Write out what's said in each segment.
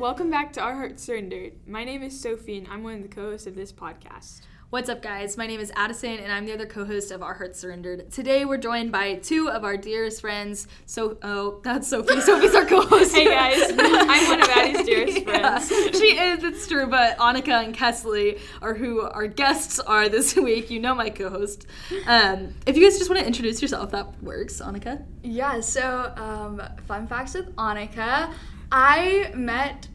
welcome back to Our Hearts Surrendered. My name is Sophie, and I'm one of the co-hosts of this podcast. What's up, guys? My name is Addison, and I'm the other co-host of Our Hearts Surrendered. Today, we're joined by two of our dearest friends. So, oh, that's Sophie. Sophie's our co-host. Hey guys, I'm one of Addie's dearest Yeah, friends. she is. It's true. But Annika and Kesley are who our guests are this week. You know my co-host. Um, if you guys just want to introduce yourself, that works. Annika. Yeah, so um, fun facts with Annika. I met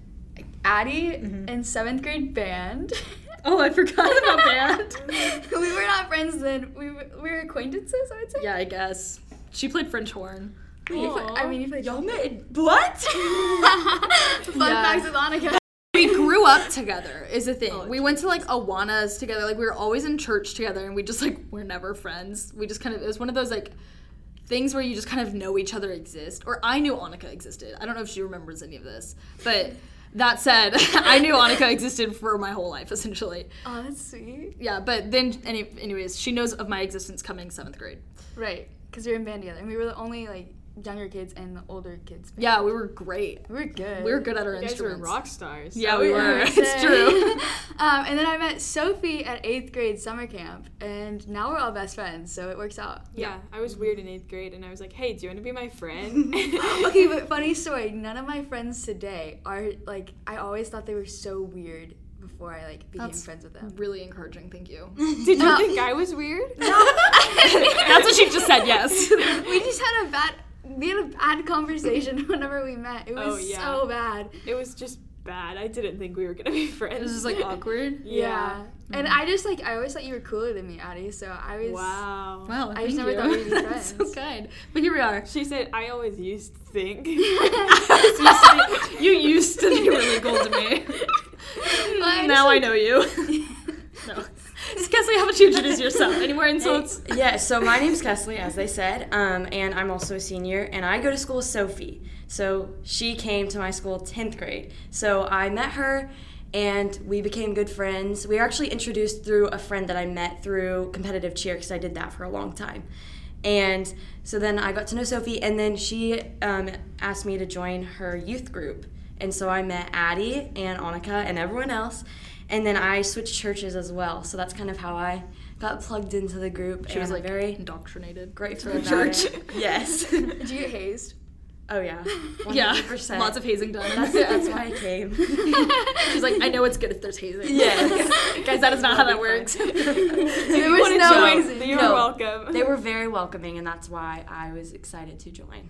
Addie mm-hmm. in seventh grade band. Oh, I forgot about band. we were not friends then. We were, we were acquaintances, I would say. yeah, I guess she played French horn. You play- I mean, you played. Y'all met what? fun Yeah. facts with Annika. we grew up together is the thing oh, we went to like awanas together like we were always in church together and we just like we're never friends we just kind of it was one of those like things where you just kind of know each other exist or i knew annika existed i don't know if she remembers any of this but that said i knew annika existed for my whole life essentially Oh, that's sweet. yeah but then any, anyways she knows of my existence coming seventh grade Right, because we were in band together, and we were the only like younger kids and the older kids. band. yeah we were great we were good. we were good at our You guys were instruments rock stars. yeah we were Yeah, it's true um, and then I met Sophie at eighth grade summer camp, and now we're all best friends, so it works out. Yeah, I was weird in eighth grade, and I was like, "Hey, do you want to be my friend?" okay, but funny story. None of my friends today are like. I always thought they were so weird before I like became That's friends with them. really encouraging thank you Did you No. think I was weird? No. That's what she just said yes we just had a bad. We had a bad conversation whenever we met. It was Oh, yeah. so bad. It was just bad. I didn't think we were gonna be friends. It was just like awkward. Yeah. And I just like I always thought you were cooler than me, Addie. So I was. Wow. Wow, I just never you. thought we'd be That's so friends. kind. But here we are. She said, "I always used to think." you used to be really cool to me. I now I just, know you. no. Kesley, how about you introduce yourself? Any more insults? yeah, so my name's Kesley, as they said, um, and I'm also a senior, and I go to school with Sophie. So she came to my school 10th grade. So I met her, and we became good friends. We were actually introduced through a friend that I met through competitive cheer, because I did that for a long time. And so then I got to know Sophie, and then she um, asked me to join her youth group. And so I met Addie and Annika and everyone else. And then I switched churches as well. So that's kind of how I got plugged into the group. She was like very indoctrinated. Great to about church. it. Yes. Did you get hazed? oh yeah. 100%. Yeah, lots of hazing done. That's, that's why I came. She's like, I know it's good if there's hazing. Yes. Guys, that is not how that works. There You was no hazing. You're No. welcome. they were very welcoming, and that's why I was excited to join.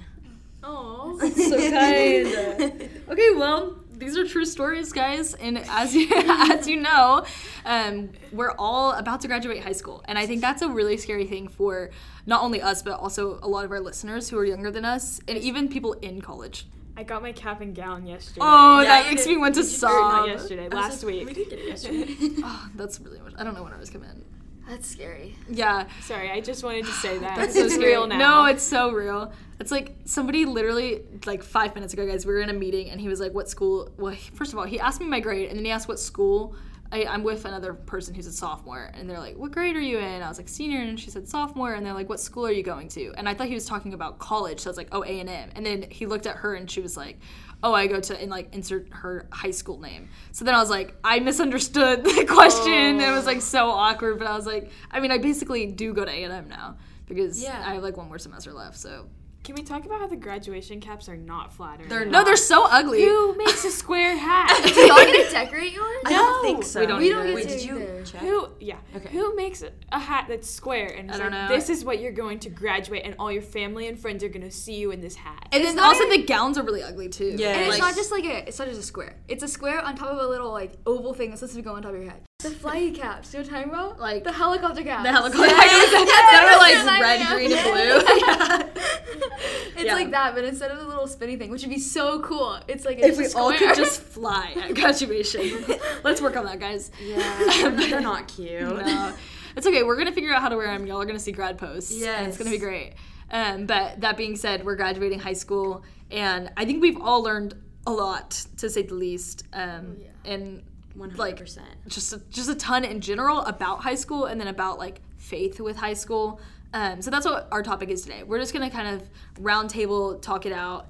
Oh, so kind. Okay, well, these are true stories, guys, and as you as you know, um, we're all about to graduate high school, and I think that's a really scary thing for not only us but also a lot of our listeners who are younger than us, and even people in college. I got my cap and gown yesterday. Oh, Yeah, that makes did- me want to Or not sob. yesterday, I was last like, week. We did get it yesterday. Oh, that's really much. I don't know when ours come in. That's scary. Yeah, Sorry, I just wanted to say that. That's so real scary. now. No, it's so real. It's like somebody literally like five minutes ago, guys. We were in a meeting and he was like, "What school?" Well, he- first of all, he asked me my grade, and then he asked what school. I, I'm with another person who's a sophomore, and they're like, "What grade are you in?" I was like, "Senior," and she said, "Sophomore," and they're like, "What school are you going to?" And I thought he was talking about college, so I was like, "Oh, A and M." And then he looked at her, and she was like, "Oh, I go to," and like insert her high school name. So then I was like, I misunderstood the question. and It was like so awkward, but I was like, I mean, I basically do go to A and M now because Yeah. I have like one more semester left. So Can we talk about how the graduation caps are not flattering? They're no, they're so ugly. Who makes a square hat? Did y'all get to decorate yours? I don't think so. we don't We don't get Wait, to did you check? Who? Yeah. Okay. Who makes a, a hat that's square and is I don't like, know. this is what you're going to graduate, and all your family and friends are gonna see you in this hat? And It's then not also even- the gowns are really ugly too. Yeah. And it's Like- not just like a, it's not just a square. It's a square on top of a little like oval thing that's supposed to go on top of your head. The flyy caps. You know what I'm talking about? Like- the helicopter caps. the helicopter. Yeah. that are like Yeah. red, green, and blue. It's Yeah. like that, but instead of the little spinny thing, which would be so cool. It's like if we a all could just fly at graduation, let's work on that, guys. Yeah, they're not cute. No, it's okay. We're gonna figure out how to wear them. Y'all are gonna see grad posts. Yeah, it's gonna be great. Um, but that being said, we're graduating high school, and I think we've all learned a lot, to say the least. Um, and One hundred like percent. just a, just a ton in general about high school, and then about like faith with high school. Um, so that's what our topic is today. We're just gonna kind of roundtable talk it out.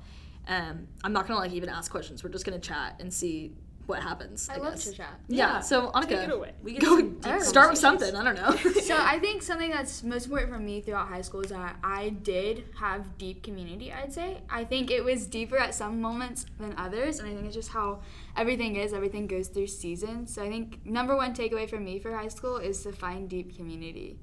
Um, I'm not gonna like even ask questions. We're just gonna chat and see what happens. I, I love guess. to chat. Yeah. Yeah. So Annika, Take it away. We get go some deep Alright. start with something. I don't know. so I think something that's most important for me throughout high school is that I did have deep community. I'd say I think it was deeper at some moments than others, and I think it's just how everything is. Everything goes through seasons. So I think number one takeaway for me for high school is to find deep community.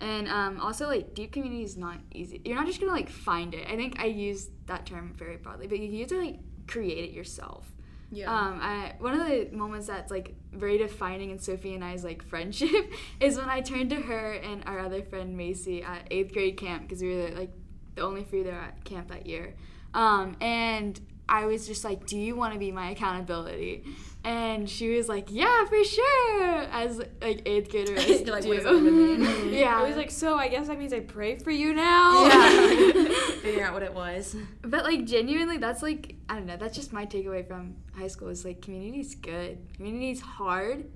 And um, also, like, deep community is not easy. You're not just gonna, like, find it. I think I use that term very broadly, but you have to, like, create it yourself. Yeah. Um, I, one of the moments that's like very defining in Sophie and I's like friendship is when I turned to her and our other friend Macy at eighth grade camp because we were like the only three there at camp that year. Um, and I was just like, "Do you want to be my accountability?" And she was like, "Yeah, for sure." As like eighth graders You're like, do. what does that yeah, I was like, so I guess that means I pray for you now. Yeah. Figuring out what it was. But like genuinely, that's like I don't know. That's just my takeaway from high school. Is like community's good. Community's hard.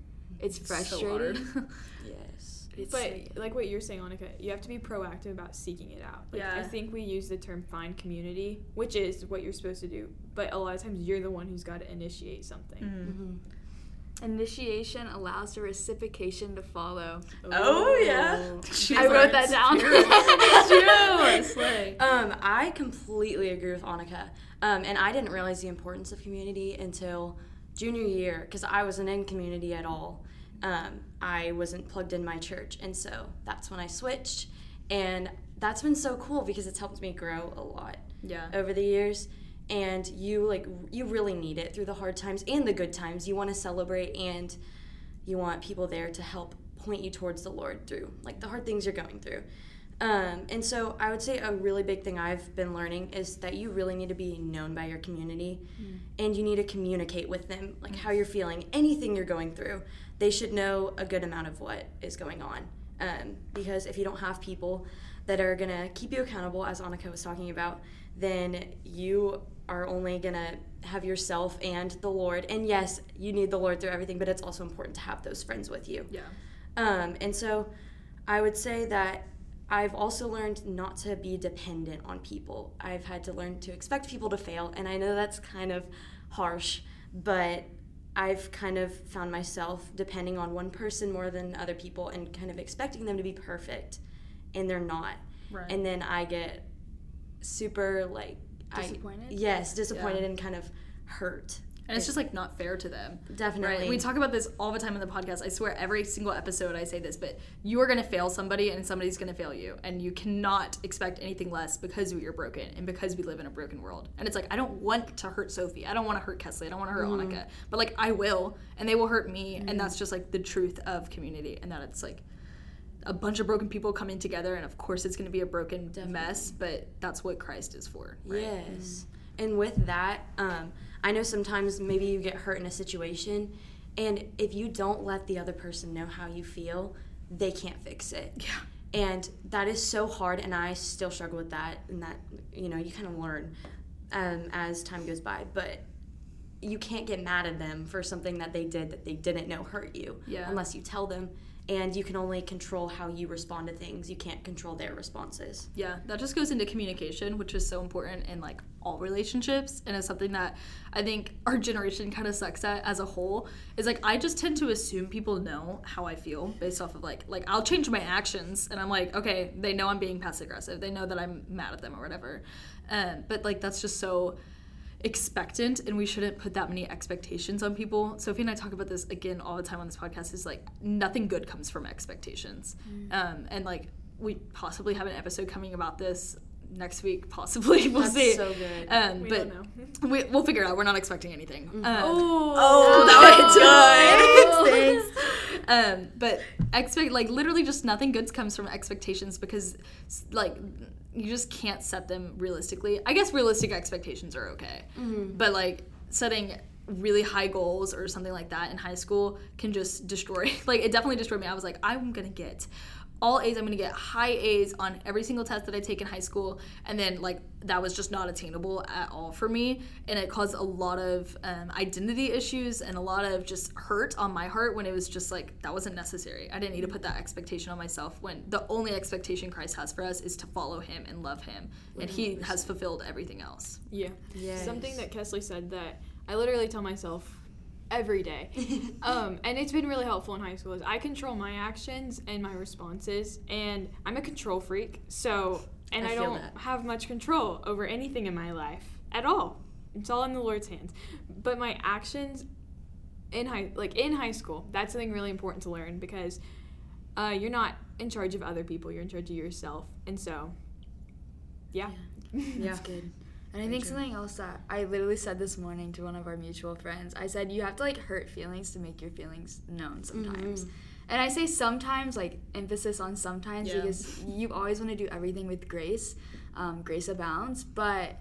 It's So frustrating. hard. Yes. It's But like what you're saying, Annika, you have to be proactive about seeking it out. Like, I think we use the term find community, which is what you're supposed to do. But a lot of times you're the one who's got to initiate something. Mm. Initiation allows the reciprocation to follow. Oh, yeah. She's I wrote that down. It's true. Slay. Um, I completely agree with Annika. Um, and I didn't realize the importance of community until junior year because I wasn't in community at all. Um, I wasn't plugged in my church. And so that's when I switched. And that's been so cool because it's helped me grow a lot Yeah. over the years. And you like you really need it through the hard times and the good times. You want to celebrate and you want people there to help point you towards the Lord through like the hard things you're going through. Um, and so I would say a really big thing I've been learning is that you really need to be known by your community and you need to communicate with them, like how you're feeling, anything you're going through. They should know a good amount of what is going on. Um, because if you don't have people that are going to keep you accountable, as Annika was talking about, then you are only going to have yourself and the Lord. And yes, you need the Lord through everything, but it's also important to have those friends with you. Yeah. Um, and so I would say that I've also learned not to be dependent on people. I've had to learn to expect people to fail, and I know that's kind of harsh, but I've kind of found myself depending on one person more than other people and kind of expecting them to be perfect, and they're not. Right. And then I get super like I- Disappointed? yes, disappointed Yeah. and kind of hurt. And it's just like not fair to them. Definitely. Right. We talk about this all the time in the podcast. I swear every single episode I say this, but you are gonna fail somebody and somebody's gonna fail you. And you cannot expect anything less because we are broken and because we live in a broken world. And it's like I don't want to hurt Sophie. I don't want to hurt Kesley. I don't want to hurt mm-hmm. Annika. But like I will, and they will hurt me. And mm-hmm. that's just like the truth of community. And that it's like a bunch of broken people coming together and of course it's gonna be a broken mess, but that's what Christ is for. Right? Yes. And with that, um, I know sometimes maybe you get hurt in a situation, and if you don't let the other person know how you feel, they can't fix it. Yeah. And that is so hard, and I still struggle with that. And that, you know, you kind of learn um, as time goes by. But you can't get mad at them for something that they did that they didn't know hurt you Yeah. unless you tell them. And you can only control how you respond to things. You can't control their responses. Yeah, that just goes into communication, which is so important in like all relationships, and it's something that I think our generation kind of sucks at as a whole. Is like I just tend to assume people know how I feel based off of like like I'll change my actions, and I'm like, okay, they know I'm being passive aggressive, they know that I'm mad at them or whatever, um, but like that's just so expectant and we shouldn't put that many expectations on people. Sophie and i talk about this again all the time on this podcast is like nothing good comes from expectations. Um, and like we possibly have an episode coming about this next week possibly. We'll That's see. so good. um, We but don't know. we, we'll figure it out. We're not expecting anything. Um, Oh, that was good. um, but expect like literally just nothing good comes from expectations because like you just can't set them realistically. I guess realistic expectations are okay, mm-hmm. but like setting really high goals or something like that in high school can just destroy. Like it definitely destroyed me. I was like, I'm gonna get all A's. I'm gonna get high A's on every single test that I take in high school, and then like that was just not attainable at all for me, and it caused a lot of um, identity issues and a lot of just hurt on my heart when it was just like that wasn't necessary. I didn't need to put that expectation on myself when the only expectation Christ has for us is to follow Him and love Him, and He has fulfilled everything else. Yeah. Yes. Something that Kesley said that I literally tell myself every day. um, and it's been really helpful in high school is I control my actions and my responses and I'm a control freak. So and I I, don't that. have much control over anything in my life at all. It's all in the Lord's hands. But my actions in high like in high school, that's something really important to learn because uh, you're not in charge of other people, you're in charge of yourself. And so yeah. Yeah. That's good. And I think something else that I literally said this morning to one of our mutual friends, I said you have to like hurt feelings to make your feelings known sometimes. And I say sometimes, like emphasis on sometimes, Yeah. because you always want to do everything with grace. Um, grace abounds, but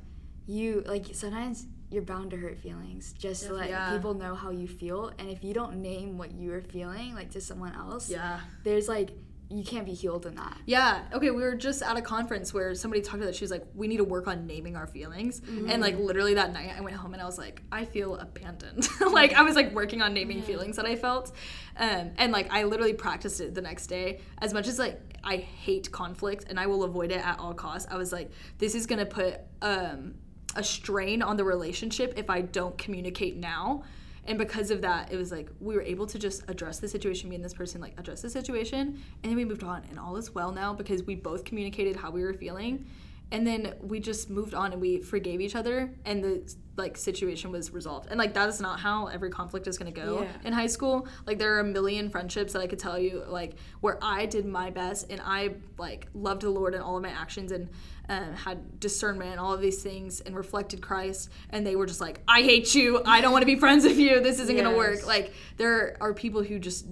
you like sometimes you're bound to hurt feelings just to let Yeah. people know how you feel. And if you don't name what you are feeling, like to someone else, Yeah. there's like you can't be healed in that. Yeah. Okay. We were just at a conference where somebody talked about that. She was like, "We need to work on naming our feelings." And like literally that night, I went home and I was like, "I feel abandoned." like I was like working on naming feelings that I felt, um, and like I literally practiced it the next day. As much as like I hate conflict and I will avoid it at all costs, I was like, "This is gonna put um, a strain on the relationship if I don't communicate now." And because of that, it was like we were able to just address the situation, me and this person, like address the situation, and then we moved on, and all is well now because we both communicated how we were feeling, and then we just moved on and we forgave each other, and the like situation was resolved. And like that is not how every conflict is gonna go Yeah. in high school. Like there are a million friendships that I could tell you, like where I did my best and I like loved the Lord in all of my actions and um, had discernment and all of these things and reflected Christ. And they were just like, I hate you. I don't want to be friends with you. This isn't gonna work. Like there are people who just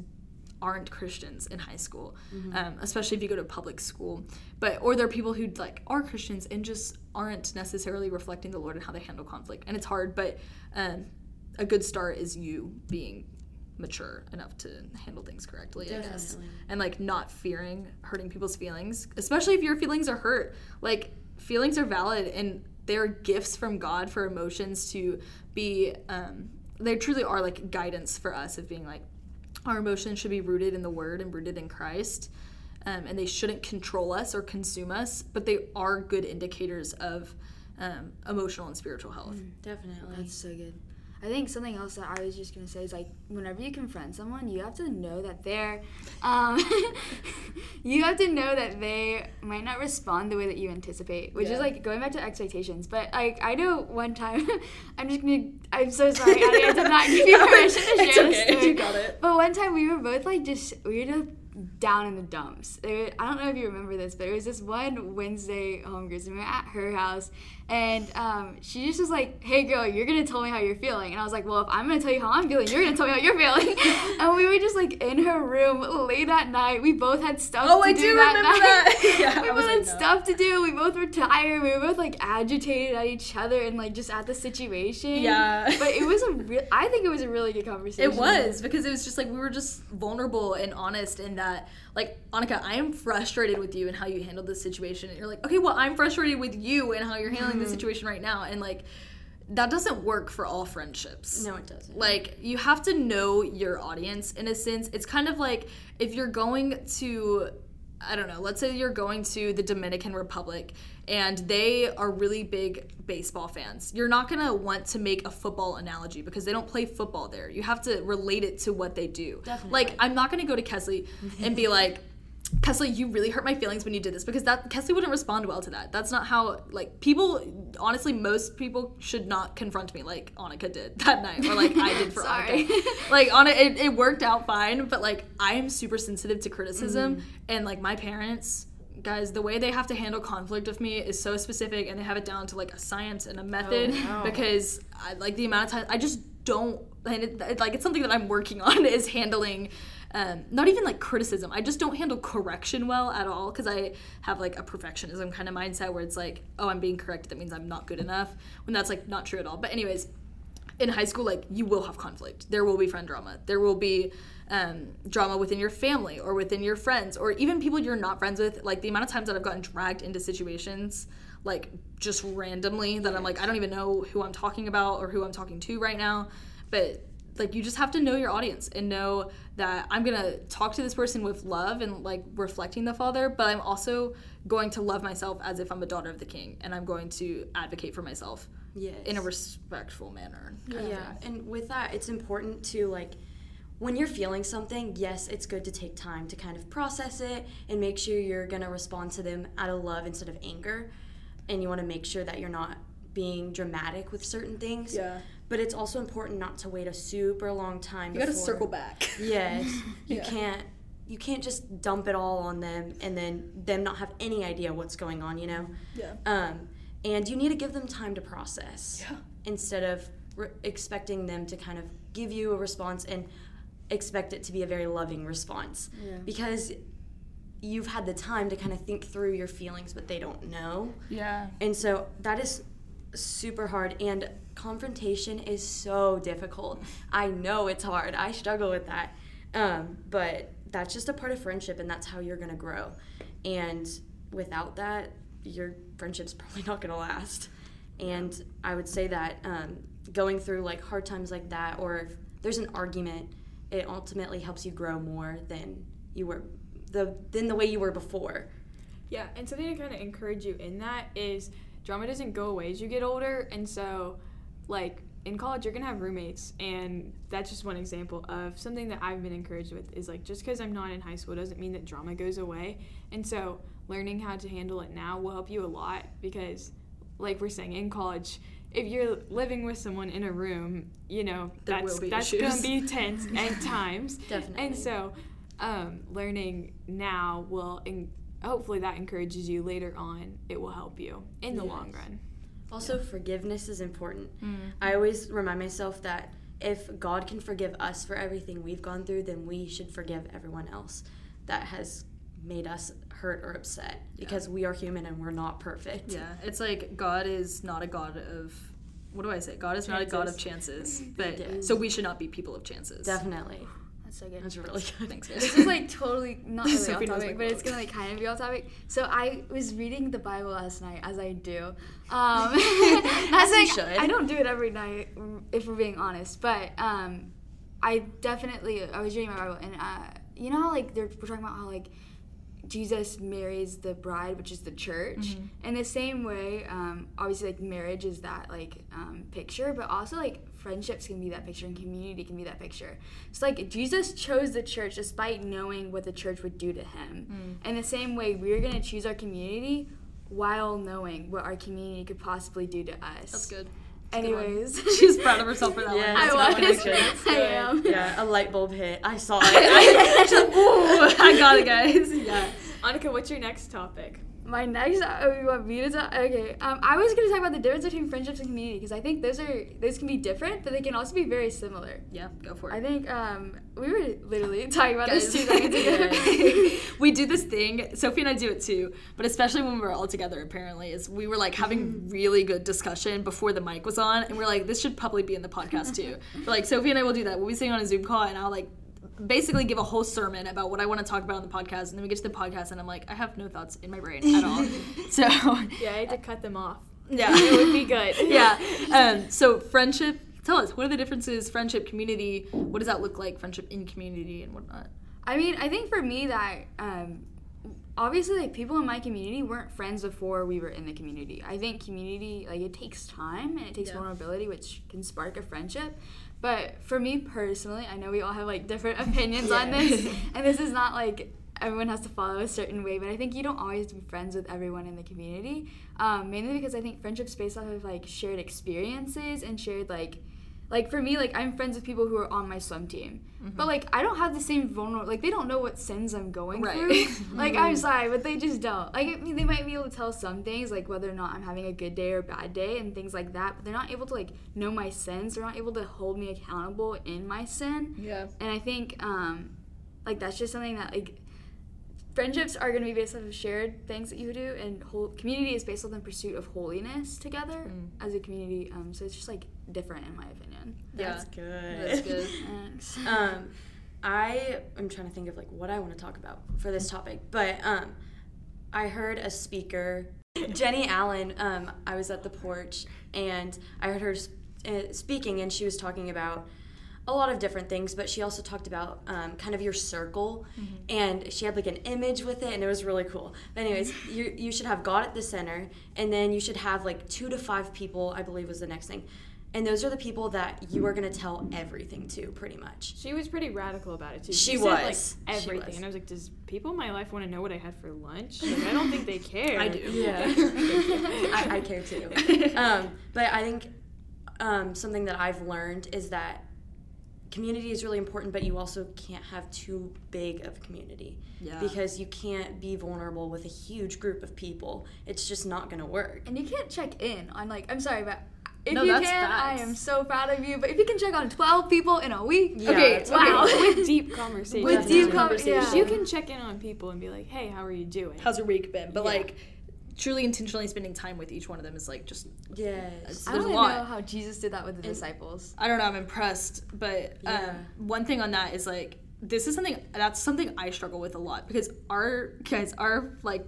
aren't Christians in high school, um, especially if you go to public school. But or there are people who like are Christians and just aren't necessarily reflecting the Lord and how they handle conflict. And it's hard, but um, a good start is you being mature enough to handle things correctly, I guess. Definitely. And like not fearing hurting people's feelings, especially if your feelings are hurt. Like feelings are valid and they're gifts from God for emotions to be um, they truly are like guidance for us of being like our emotions should be rooted in the word and rooted in Christ. Um, and they shouldn't control us or consume us, but they are good indicators of um, emotional and spiritual health. Definitely. That's so good. I think something else that I was just gonna say is like whenever you confront someone, you have to know that they're, um, you have to know that they might not respond the way that you anticipate, which Yeah. is like going back to expectations. But like I know one time, I'm just gonna, I'm so sorry, Addie, I did not give you permission to share It's this okay, story. you got it. But one time we were both like just we were just down in the dumps. There, I don't know if you remember this, but it was this one Wednesday home group, and we were at her house, and um, she just was like, "Hey, girl, you're gonna tell me how you're feeling," and I was like, "Well, if I'm gonna tell you how I'm feeling, you're gonna tell me how you're feeling." and we were just like in her room late at night. We both had stuff. Oh, to I do do that remember night. that. Yeah, we both like, had no. stuff to do. We both were tired. We were both like agitated at each other and like just at the situation. Yeah. but it was a real. I think it was a really good conversation. It was because it was just like we were just vulnerable and honest in that, like, Annika, I am frustrated with you and how you handled this situation. And you're like, okay, well, I'm frustrated with you and how you're handling Mm-hmm. the situation right now. And like, that doesn't work for all friendships. No, it doesn't. Like, you have to know your audience in a sense. It's kind of like if you're going to, I don't know, let's say you're going to the Dominican Republic and they are really big baseball fans. You're not going to want to make a football analogy because they don't play football there. You have to relate it to what they do. Definitely. Like, I'm not going to go to Kesley and be like, Kesley, you really hurt my feelings when you did this because that Kesley wouldn't respond well to that. That's not how like people. Honestly, most people should not confront me like Annika did that night, or like I did for Sorry. Annika. Like on it, it worked out fine, but like I am super sensitive to criticism, Mm-hmm. and like my parents, guys, the way they have to handle conflict with me is so specific, and they have it down to like a science and a method wow. because I, like the amount of time I just don't and it, it- like it's something that I'm working on is handling um, not even like criticism I just don't handle correction well at all because I have like a perfectionism kind of mindset where it's like oh I'm being corrected that means I'm not good enough when that's like not true at all but anyways in high school, like you will have conflict. There will be friend drama. There will be um, drama within your family or within your friends or even people you're not friends with. Like the amount of times that I've gotten dragged into situations, like just randomly, that I'm like, I don't even know who I'm talking about or who I'm talking to right now. But like you just have to know your audience and know that I'm gonna talk to this person with love and like reflecting the Father, but I'm also going to love myself as if I'm a daughter of the King, and I'm going to advocate for myself Yes. in a respectful manner. of yeah, and with that, it's important to like when you're feeling something, yes, it's good to take time to kind of process it and make sure you're gonna respond to them out of love instead of anger. And you wanna make sure that you're not being dramatic with certain things. Yeah. But it's also important not to wait a super long time. You gotta before- circle back. Yes. You Yeah. can't you can't just dump it all on them and then them not have any idea what's going on, you know? Yeah. Um, and you need to give them time to process Yeah. instead of re- expecting them to kind of give you a response and expect it to be a very loving response Yeah. because you've had the time to kind of think through your feelings but they don't know Yeah. and so that is super hard and confrontation is so difficult i know it's hard i struggle with that um, but that's just a part of friendship and that's how you're going to grow and without that your friendship's probably not going to last. And i would say that um, going through like hard times like that or if there's an argument it ultimately helps you grow more than you were the than the way you were before. Yeah, and something to kind of encourage you in that is drama doesn't go away as you get older, and so like in college you're gonna have roommates, and that's just one example of something that I've been encouraged with is like just because I'm not in high school doesn't mean that drama goes away, and so learning how to handle it now will help you a lot because, like we're saying in college. If you're living with someone in a room, you know There that's that's issues. gonna be tense at times. Definitely. And so, um, learning now will, en- hopefully, that encourages you later on. It will help you in the long run. Also, forgiveness is important. Mm. I always remind myself that if God can forgive us for everything we've gone through, then we should forgive everyone else that has made us hurt or upset because we are human and we're not perfect. Yeah, it's like God is not a God of what do I say? God is not a God of chances, but Yeah. so we should not be people of chances. Definitely. That's so good. That's really good. Thanks, This is like totally not really Sophie off topic, my but it's gonna like kind of be off topic. So I was reading the Bible last night, as I do. Um, as you I, should. I don't do it every night, if we're being honest, but um, I definitely I was reading my Bible, and uh, you know how like they're we're talking about how like Jesus marries the bride, which is the church. In the same way, um, obviously, like marriage is that like um, picture, but also like friendships can be that picture, and community can be that picture. So like Jesus chose the church despite knowing what the church would do to him. In the same way, we're gonna choose our community while knowing what our community could possibly do to us. That's good. Anyways, She's proud of herself for that Yeah, one. I was. a good connection. I am. Yeah, a light bulb hit. I saw it. Ooh, I got it, guys. Yeah. Annika, what's your next topic? My next, oh, you want me to talk? Okay, um, I was gonna talk about the difference between friendships and community because I think those are those can be different, but they can also be very similar. Yeah, go for it I think um, we were literally talking about Guys. this two seconds ago. we do this thing, Sophie and I do it too, but especially when we're all together, apparently, is we were like having really good discussion before the mic was on, and we're like, this should probably be in the podcast too. But like, Sophie and I will do that. We'll be sitting on a Zoom call, and I'll like basically give a whole sermon about what I want to talk about on the podcast, and then we get to the podcast, and I'm like, I have no thoughts in my brain at all. so, Yeah, I had to cut them off. yeah. It would be good. yeah. Um, so friendship. Tell us what are the differences? Friendship, community. What does that look like? Friendship in community and whatnot. I mean, I think for me that um, obviously like people in my community weren't friends before we were in the community. I think community like it takes time and it takes Yeah. vulnerability, which can spark a friendship. But for me personally, I know we all have like different opinions on this, and this is not like everyone has to follow a certain way. But I think you don't always be friends with everyone in the community, um, mainly because I think friendships based off of like shared experiences and shared like like for me like i'm friends with people who are on my swim team. But like i don't have the same vulnerable like they don't know what sins i'm going Right. through. Like i'm sorry but they just don't. Like i mean they might be able to tell some things like whether or not i'm having a good day or bad day and things like that but they're not able to like know my sins. They're not able to hold me accountable in my sin. Yeah. and i think um like that's just something that like friendships are going to be based off of shared things that you do, and whole community is based on the pursuit of holiness together as a community. Um, so it's just like different in my opinion. That's good. That's good. Thanks. um, I am trying to think of like what I want to talk about for this topic, but um, I heard a speaker, Jennie Allen. Um, I was at the porch and I heard her uh, speaking, and she was talking about a lot of different things, but she also talked about um, kind of your circle, and she had like an image with it, and it was really cool. But anyways, you you should have God at the center, and then you should have like two to five people. I believe was the next thing. And those are the people that you are going to tell everything to, pretty much. She was pretty radical about it too. She said, like, was. She everything, was. and I was like, "Does people in my life want to know what I had for lunch? Like, I don't think they care." I do. Yeah, I, I care too. Um, but I think um, something that I've learned is that community is really important, but you also can't have too big of a community Yeah. because you can't be vulnerable with a huge group of people. It's just not going to work. And you can't check in on like I'm sorry, but if No, you that's can, facts. I am so proud of you. But if you can check on 12 people in a week, Yeah, okay, it's wow. with deep conversation. With deep conversation. yeah. You can check in on people and be like, "Hey, how are you doing?" How's your week been? But Yeah. like, truly intentionally spending time with each one of them is like just. yeah. I there's a want to lot. know how Jesus did that with the disciples. I don't know. I'm impressed, but Yeah. um, one thing on that is like this is something that's something I struggle with a lot because our guys are like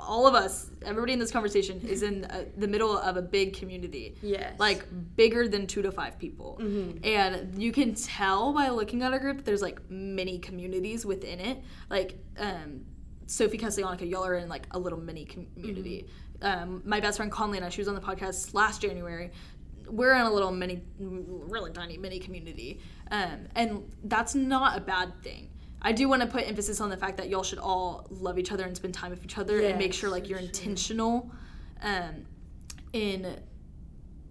all of us, everybody in this conversation is in uh the middle of a big community. Yes. Like bigger than two to five people. And you can tell by looking at our group, that there's like many communities within it. Like, um, Sophie Castellanica, y'all are in like a little mini community. Um, my best friend Conley and I, she was on the podcast last January. We're in a little mini, really tiny mini community. Um, and that's not a bad thing. I do want to put emphasis on the fact that y'all should all love each other and spend time with each other and make sure like you're sure. intentional um, in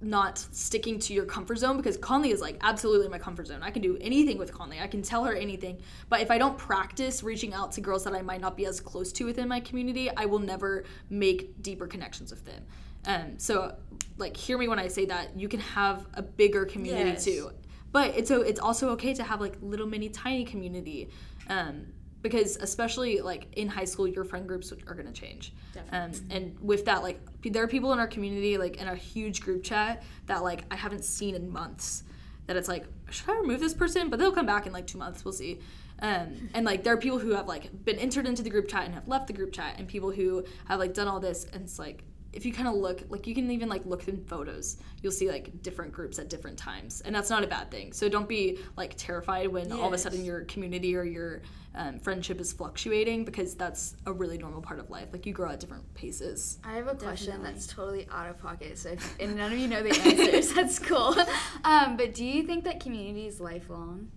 not sticking to your comfort zone because Conley is like absolutely my comfort zone. I can do anything with Conley. I can tell her anything. But if I don't practice reaching out to girls that I might not be as close to within my community, I will never make deeper connections with them. Um, so like hear me when I say that you can have a bigger community Yes. too. But it's so it's also okay to have like little mini tiny community. Um, because especially like in high school your friend groups are going to change. Um, and with that like there are people in our community like in our huge group chat that like i haven't seen in months that it's like should i remove this person? But they'll come back in like two months we'll see. Um, and like there are people who have like been entered into the group chat and have left the group chat and people who have like done all this and it's like if you kind of look like you can even like look in photos you'll see like different groups at different times and that's not a bad thing so don't be like terrified when all of a sudden your community or your um, friendship is fluctuating because that's a really normal part of life like you grow at different paces I have a question that's totally out of pocket, so if, and none of you know the answers. that's cool. Um, but do you think that community is lifelong?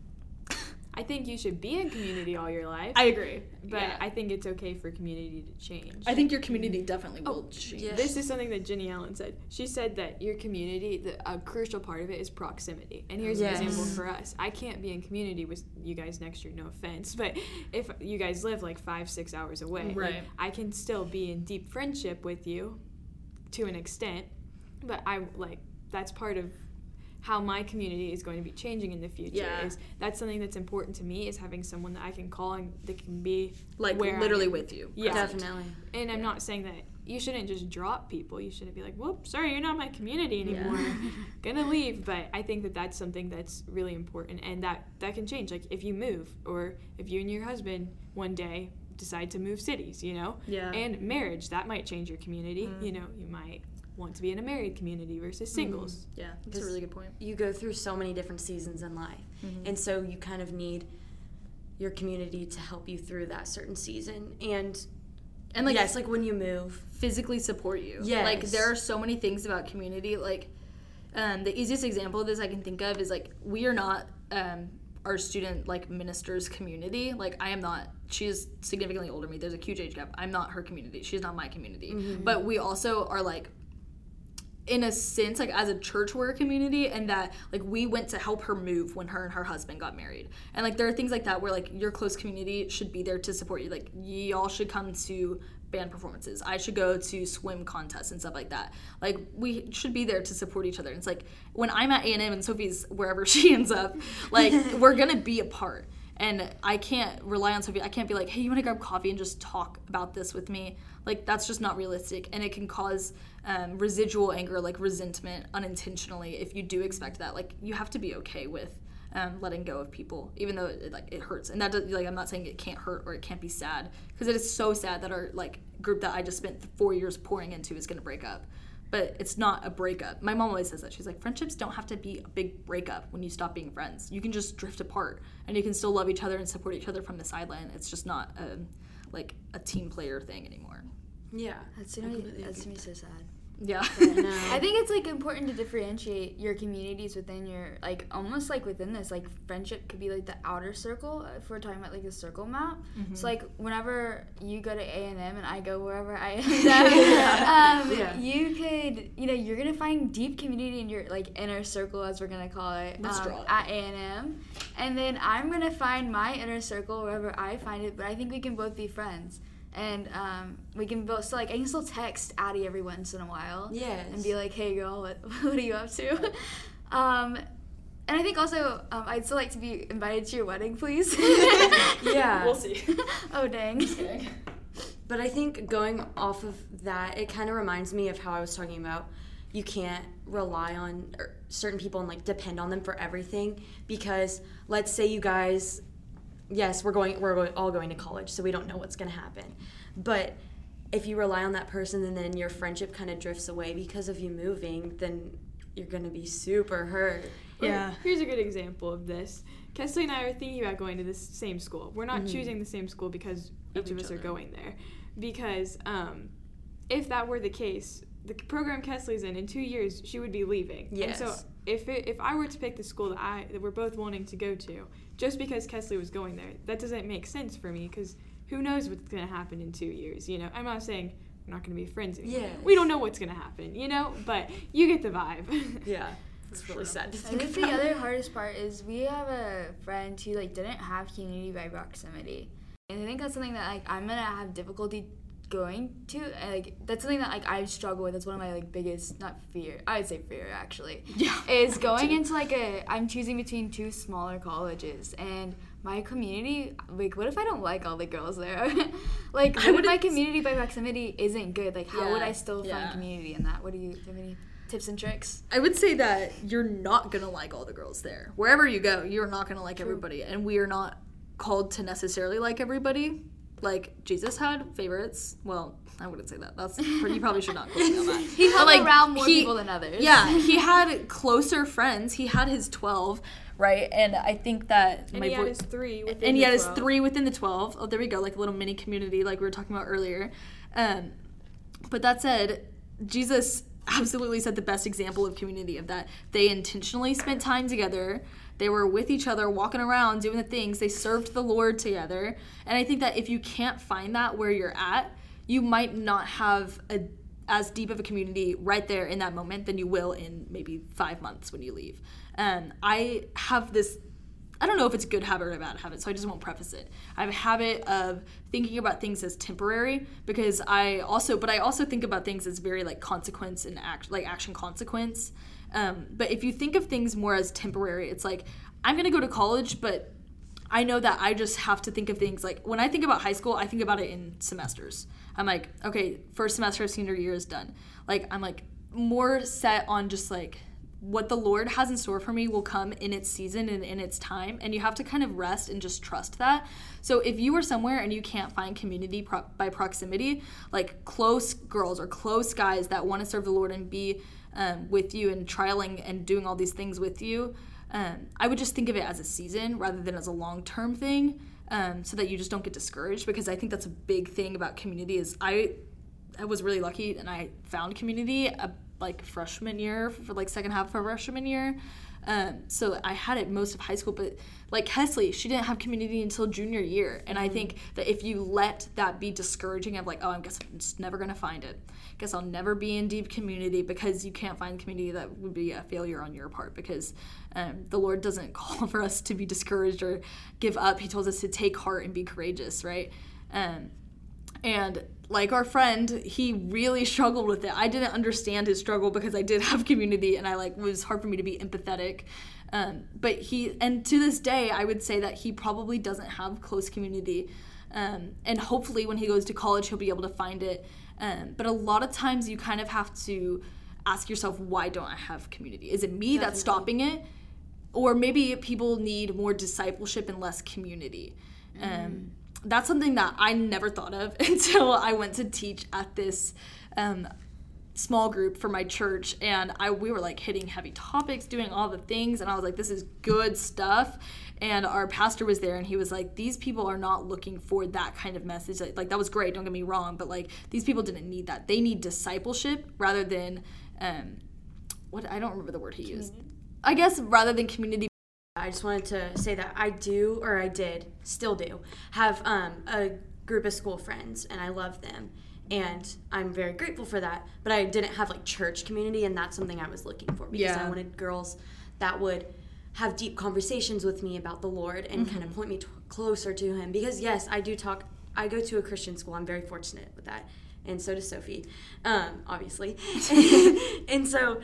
I think you should be in community all your life, i agree but yeah. I think it's okay for community to change. I think your community definitely oh, will change yeah. This is something that Jennie Allen said. She said that your community, the, a crucial part of it is proximity. And here's Yes. an example for us. I can't be in community with you guys next year, no offense, but if you guys live like five, six hours away, like, Right. I can still be in deep friendship with you to an extent, but I like that's part of how my community is going to be changing in the future. Yeah. Is that's something that's important to me is having someone that I can call and that can be like where I literally am. with you Yeah. Definitely. And I'm not saying that you shouldn't just drop people. You shouldn't be like, "Whoop, sorry, you're not my community anymore. Gonna leave." But I think that that's something that's really important, and that that can change. Like if you move, or if you and your husband one day decide to move cities, you know. Yeah. And marriage that might change your community. You mm. know, you might want to be in a married community versus singles. yeah that's a really good point you go through so many different seasons in life Mm-hmm. and so you kind of need your community to help you through that certain season and and like yes like when you move physically support you. Yeah, Like there are so many things about community. Like um, the easiest example of this I can think of is like we are not um, our student like ministers community. Like I am not. She is significantly older than me. There's a huge age gap. I'm not her community. She's not my community. But we also are like in a sense like as a church we're a community and that like we went to help her move when her and her husband got married and like there are things like that where like your close community should be there to support you like y'all should come to band performances i should go to swim contests and stuff like that like we should be there to support each other and it's like when i'm at a&m and sophie's wherever she ends up like we're gonna be apart And I can't rely on Sophie. I can't be like, hey, you want to grab coffee and just talk about this with me? Like, that's just not realistic. And it can cause um, residual anger, like resentment, unintentionally if you do expect that. Like, you have to be okay with. Um, letting go of people, even though it, like it hurts, and that does, like I'm not saying it can't hurt or it can't be sad, because it is so sad that our like group that I just spent four years pouring into is gonna break up but it's not a breakup. My mom always says that. She's like, friendships don't have to be a big breakup when you stop being friends. You can just drift apart and you can still love each other and support each other from the sideline. It's just not a, like a team player thing anymore. Yeah. That's I gonna be completely that's gonna be so sad. Yeah. I think it's like important to differentiate your communities within your like almost like within this like friendship could be like the outer circle uh, if we're talking about like the circle map. So like whenever you go to A and M and I go wherever I am, um, Yeah. you could you know you're gonna find deep community in your like inner circle as we're gonna call it um, it. at A and M, and then I'm gonna find my inner circle wherever I find it. But I think we can both be friends. And um, we can both so like I can still text Addie every once in a while Yes. and be like, "Hey, girl, what, what are you up to?" um, and I think also um, I'd still like to be invited to your wedding, please. Yeah. We'll see. oh dang. But I think going off of that, it kind of reminds me of how I was talking about you can't rely on er, certain people and like depend on them for everything because let's say you guys yes, we're going we're going, all going to college, so we don't know what's going to happen. But if you rely on that person and then your friendship kind of drifts away because of you moving, then you're going to be super hurt. Yeah. Here's a good example of this. Kesley and I are thinking about going to the same school. We're not choosing the same school because Of each of each us are going there. Because um, if that were the case, the program Kesley's in, in two years, she would be leaving. And so Yes. If, it, if I were to pick the school that, I, that we're both wanting to go to, just because Kesley was going there, that doesn't make sense for me because who knows what's going to happen in two years, you know? I'm not saying we're not going to be friends anymore. Yes. We don't know what's going to happen, you know? But you get the vibe. Yeah. It's really sad to I think think about. the other hardest part is we have a friend who like didn't have community by proximity, and I think that's something that like I'm gonna have difficulty going to. Like that's something that like I struggle with. That's one of my like biggest not fear. I would say fear actually. Yeah. Is going into like a I'm choosing between two smaller colleges and my community like what if I don't like all the girls there? like what if my community by proximity isn't good? Like how would I still yeah. find community in that? What do you do you have any tips and tricks? I would say that you're not gonna like all the girls there. Wherever you go, you're not gonna like everybody, and we are not called to necessarily like everybody. Like Jesus had favorites. Well, I wouldn't say that. That's you probably should not quote me on that. He But, hung like, around more he- people than others. Yeah, he had closer friends. He had his twelve, right? And I think that and my he had his three. Within and he the had his three within the 12 oh there we go like a little mini community like we were talking about earlier um, but that said jesus absolutely set the best example of community of that they intentionally spent time together they were with each other walking around doing the things they served the lord together and i think that if you can't find that where you're at you might not have a as deep of a community right there in that moment than you will in maybe five months when you leave um, i have this I don't know if it's a good habit or a bad habit, so I just won't preface it. I have a habit of thinking about things as temporary because I also, but I also think about things as very like consequence and act, like action consequence. Um, but if you think of things more as temporary, it's like I'm gonna go to college, but I know that I just have to think of things like when I think about high school, I think about it in semesters. I'm like, okay, first semester of senior year is done. Like I'm like more set on just like what the Lord has in store for me will come in its season and in its time, and you have to kind of rest and just trust that. So if you are somewhere and you can't find community pro- by proximity, like close girls or close guys that want to serve the Lord and be um, with you and trialing and doing all these things with you, um, I would just think of it as a season rather than as a long term thing, um, so that you just don't get discouraged. Because I think that's a big thing about community. Is I I was really lucky and I found community uh, like freshman year for like second half of freshman year. Um, so I had it most of high school, but like Kesley, she didn't have community until junior year, and I think that if you let that be discouraging of like, oh, I guess I'm just never gonna find it. Guess I'll never be in deep community because you can't find community. That would be a failure on your part because um, the Lord doesn't call for us to be discouraged or give up. He tells us to take heart and be courageous, right? Um, and like our friend, he really struggled with it. I didn't understand his struggle because I did have community and I like it was hard for me to be empathetic. Um, but he, and to this day, I would say that he probably doesn't have close community. Um, and hopefully, when he goes to college, he'll be able to find it. Um, but a lot of times, you kind of have to ask yourself, why don't I have community? Is it me that's stopping it? Or maybe people need more discipleship and less community. Um, that's something that I never thought of until I went to teach at this um, small group for my church, and I we were like hitting heavy topics, doing all the things, and I was like, this is good stuff. And our pastor was there, and he was like, these people are not looking for that kind of message. Like, like that was great, don't get me wrong, but like these people didn't need that. They need discipleship rather than um, what I don't remember the word he used. I guess rather than community I just wanted to say that I do, or I did, still do, have um, a group of school friends, and I love them, and I'm very grateful for that. But I didn't have like church community, and that's something I was looking for because Yeah. I wanted girls that would have deep conversations with me about the Lord and kind of point me t- closer to Him. Because yes, I do talk. I go to a Christian school. I'm very fortunate with that, and so does Sophie, um, obviously, and so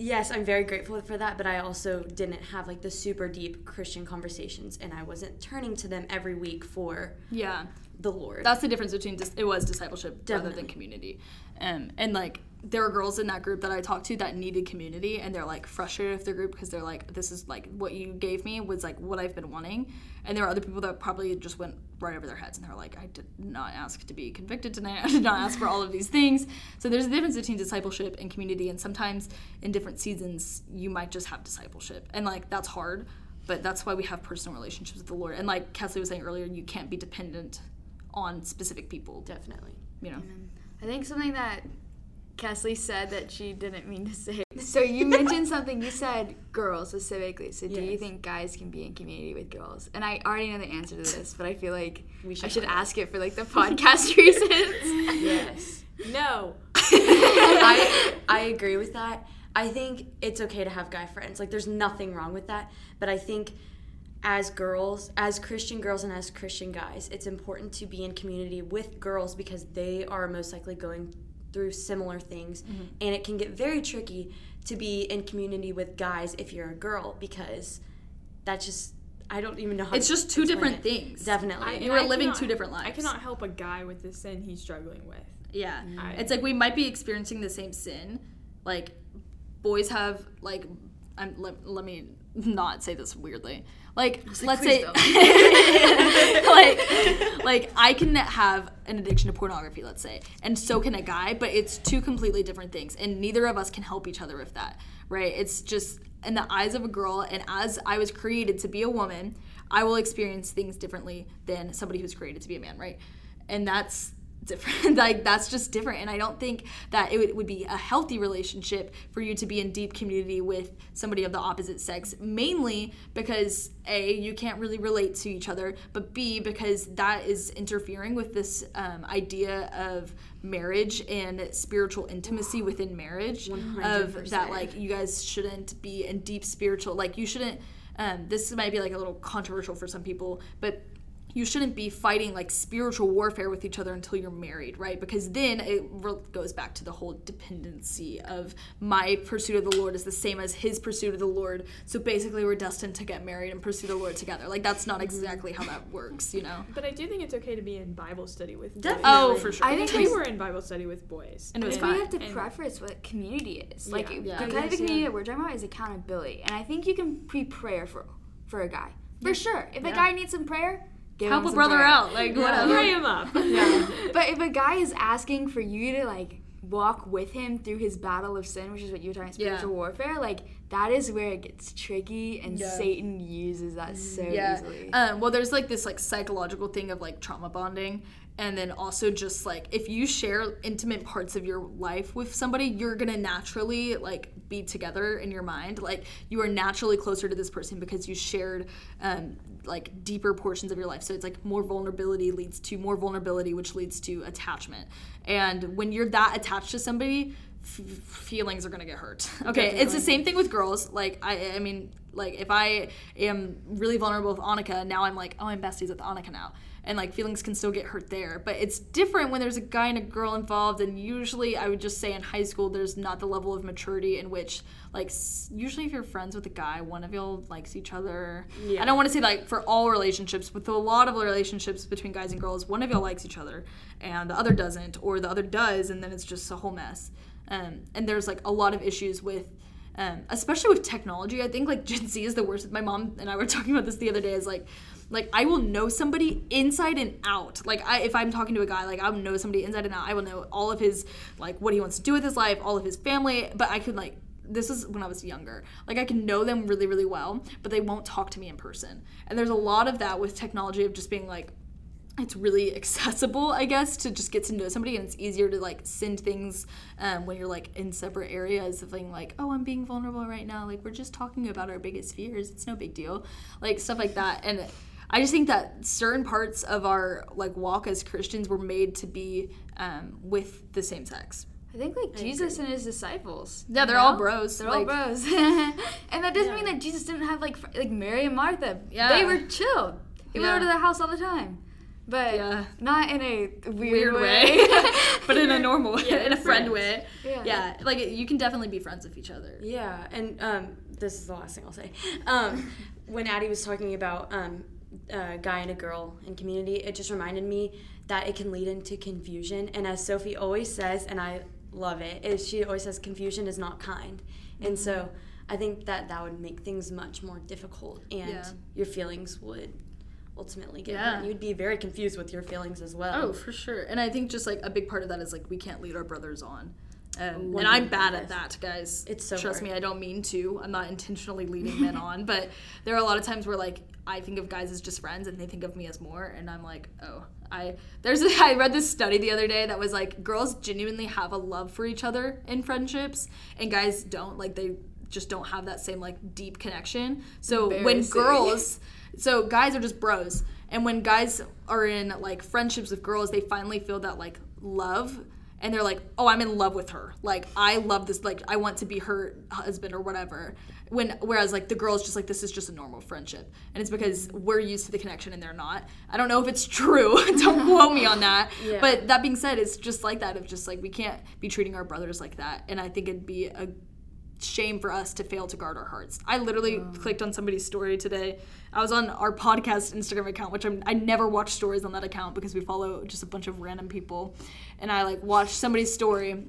yes, I'm very grateful for that, but I also didn't have like the super deep Christian conversations and I wasn't turning to them every week for Yeah. the Lord. That's the difference between dis- it was discipleship rather than community. Um, and like there were girls in that group that I talked to that needed community and they're like frustrated with their group because they're like this is like what you gave me was like what I've been wanting. And there were other people that probably just went right over their heads and they're like I did not ask to be convicted tonight. I did not ask for all of these things. So there's a difference between discipleship and community and sometimes in different seasons you might just have discipleship. And like that's hard, but that's why we have personal relationships with the Lord. And like Kesley was saying earlier, you can't be dependent on specific people. Definitely. You know. I think something that Kesley said that she didn't mean to say. So you mentioned something. You said girls specifically. So do you think guys can be in community with girls? And I already know the answer to this, but I feel like We should I should ask it for like the podcast reasons. Yes. No. I I agree with that. I think it's okay to have guy friends. Like there's nothing wrong with that, but I think as girls, as Christian girls and as Christian guys, it's important to be in community with girls because they are most likely going through similar things mm-hmm. and it can get very tricky to be in community with guys if you're a girl because that's just I don't even know how It's to just two different it. things. Definitely. I- You and are I living cannot- two different lives. I cannot help a guy with the sin he's struggling with. Yeah. I- It's like we might be experiencing the same sin. Like boys have like I'm let, let me not say this weirdly. Like let's say like like I can have an addiction to pornography, let's say, and so can a guy, but it's two completely different things and neither of us can help each other with that. Right? It's just in the eyes of a girl and as I was created to be a woman, I will experience things differently than somebody who's created to be a man, right? And that's different like that's just different. And i don't think that it would, would be a healthy relationship for you to be in deep community with somebody of the opposite sex mainly because a you can't really relate to each other but b because that is interfering with this um, idea of marriage and spiritual intimacy within marriage of that like you guys shouldn't be in deep spiritual like you shouldn't um, this might be like a little controversial for some people but you shouldn't be fighting like spiritual warfare with each other until you're married, right? Because then it re- goes back to the whole dependency of my pursuit of the Lord is the same as his pursuit of the Lord. So basically, we're destined to get married and pursue the Lord together. Like that's not mm-hmm. exactly how that works, you know? But I do think it's okay to be in Bible study with boys. Definitely. Oh, for sure. I think we were in Bible study with boys. And it was I think we have to And- preface what community is. Like Yeah. the kind Yes, of community yeah. that we're talking about is accountability, and I think you can pre prayer for for a guy for sure. If a guy needs some prayer, give Help him a brother prayer. out, like whatever. Pray him up. Yeah. But if a guy is asking for you to like walk with him through his battle of sin, which is what you're talking Yeah. spiritual warfare, like that is where it gets tricky, and Yeah. Satan uses that so yeah. easily. Um, well, there's like this like psychological thing of like trauma bonding, and then also just like if you share intimate parts of your life with somebody, you're gonna naturally like be together in your mind. Like you are naturally closer to this person because you shared um, like deeper portions of your life. So it's like more vulnerability leads to more vulnerability, which leads to attachment. And when you're that attached to somebody, f- feelings are gonna get hurt. Okay, it's the same thing with girls. Like I, I mean, like if I am really vulnerable with Annika, now I'm like, oh, I'm besties with Annika now, and like feelings can still get hurt there. But it's different when there's a guy and a girl involved, and usually I would just say in high school there's not the level of maturity in which like usually if you're friends with a guy, one of y'all likes each other. Yeah. I don't want to say like for all relationships, but a lot of relationships between guys and girls, one of y'all likes each other and the other doesn't, or the other does, and then it's just a whole mess. Um, and there's like a lot of issues with, um, especially with technology. I think like Gen Z is the worst. My mom and I were talking about this the other day. Is like, like I will know somebody inside and out. Like I, if I'm talking to a guy, like I will know somebody inside and out. I will know all of his like what he wants to do with his life, all of his family. But I could like this is when I was younger. Like I can know them really, really well, but they won't talk to me in person. And there's a lot of that with technology of just being like, it's really accessible, I guess, to just get to know somebody, and it's easier to like send things um, when you're like in separate areas of being like, oh, I'm being vulnerable right now. Like we're just talking about our biggest fears. It's no big deal, like stuff like that. And I just think that certain parts of our like walk as Christians were made to be um, with the same sex. I think like Jesus and his disciples. Yeah, they're all bros, They're like- all bros, and that doesn't mean that Jesus didn't have like like Mary and Martha. Yeah. they were chill. He Yeah. went over to their house all the time, but Yeah. not in a weird, weird way. way, but in a normal way, Yeah, in a friend friends. way. Yeah. yeah, like you can definitely be friends with each other. Yeah, and um, this is the last thing I'll say. Um, when Addie was talking about um, a guy and a girl in community, it just reminded me that it can lead into confusion. And as Sophie always says, and I love it, is she always says confusion is not kind. And so I think that that would make things much more difficult, and your feelings would ultimately get Yeah. hurt. You'd be very confused with your feelings as well. Oh, for sure. And I think just like a big part of that is like we can't lead our brothers on. Um, and I'm bad at that, guys. It's so Trust hard. me, I don't mean to. I'm not intentionally leading men on, but there are a lot of times where like I think of guys as just friends and they think of me as more, and I'm like, oh, I there's a, I read this study the other day that was like girls genuinely have a love for each other in friendships, and guys don't. Like they just don't have that same like deep connection. So when girls so guys are just bros. And when guys are in like friendships with girls they finally feel that like love. And they're like oh i'm in love with her. Like i love this like i want to be her husband or whatever. When whereas like the girls just like this is just a normal friendship. And it's because we're used to the connection and they're not. I don't know if it's true. Don't quote me on that. Yeah. but that being said it's just like that. Of just like we can't be treating our brothers like that. And i think it'd be a shame for us to fail to guard our hearts. I literally clicked on somebody's story today. I was on our podcast Instagram account, which I'm, I never watch stories on that account because we follow just a bunch of random people. And I like watched somebody's story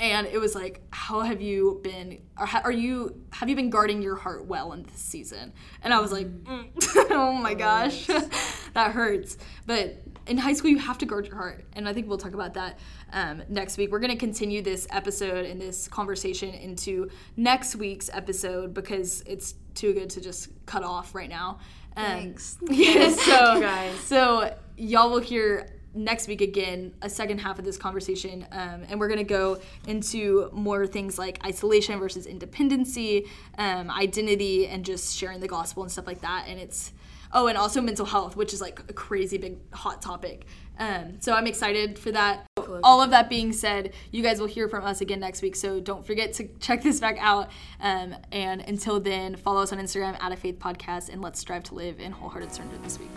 and it was like how have you been are you have you been guarding your heart well in this season and i was like mm. oh my gosh that hurts but in high school you have to guard your heart and i think we'll talk about that um, next week we're going to continue this episode and this conversation into next week's episode because it's too good to just cut off right now um, Thanks. yeah so guys. so y'all will hear next week again a second half of this conversation, um, and we're gonna go into more things like isolation versus independency, um, identity, and just sharing the gospel and stuff like that. And it's oh, and also mental health, which is like a crazy big hot topic. Um, so I'm excited for that. All of that being said, you guys will hear from us again next week. So don't forget to check this back out. Um, and until then, follow us on Instagram at a faith podcast, and let's strive to live in wholehearted surrender this week.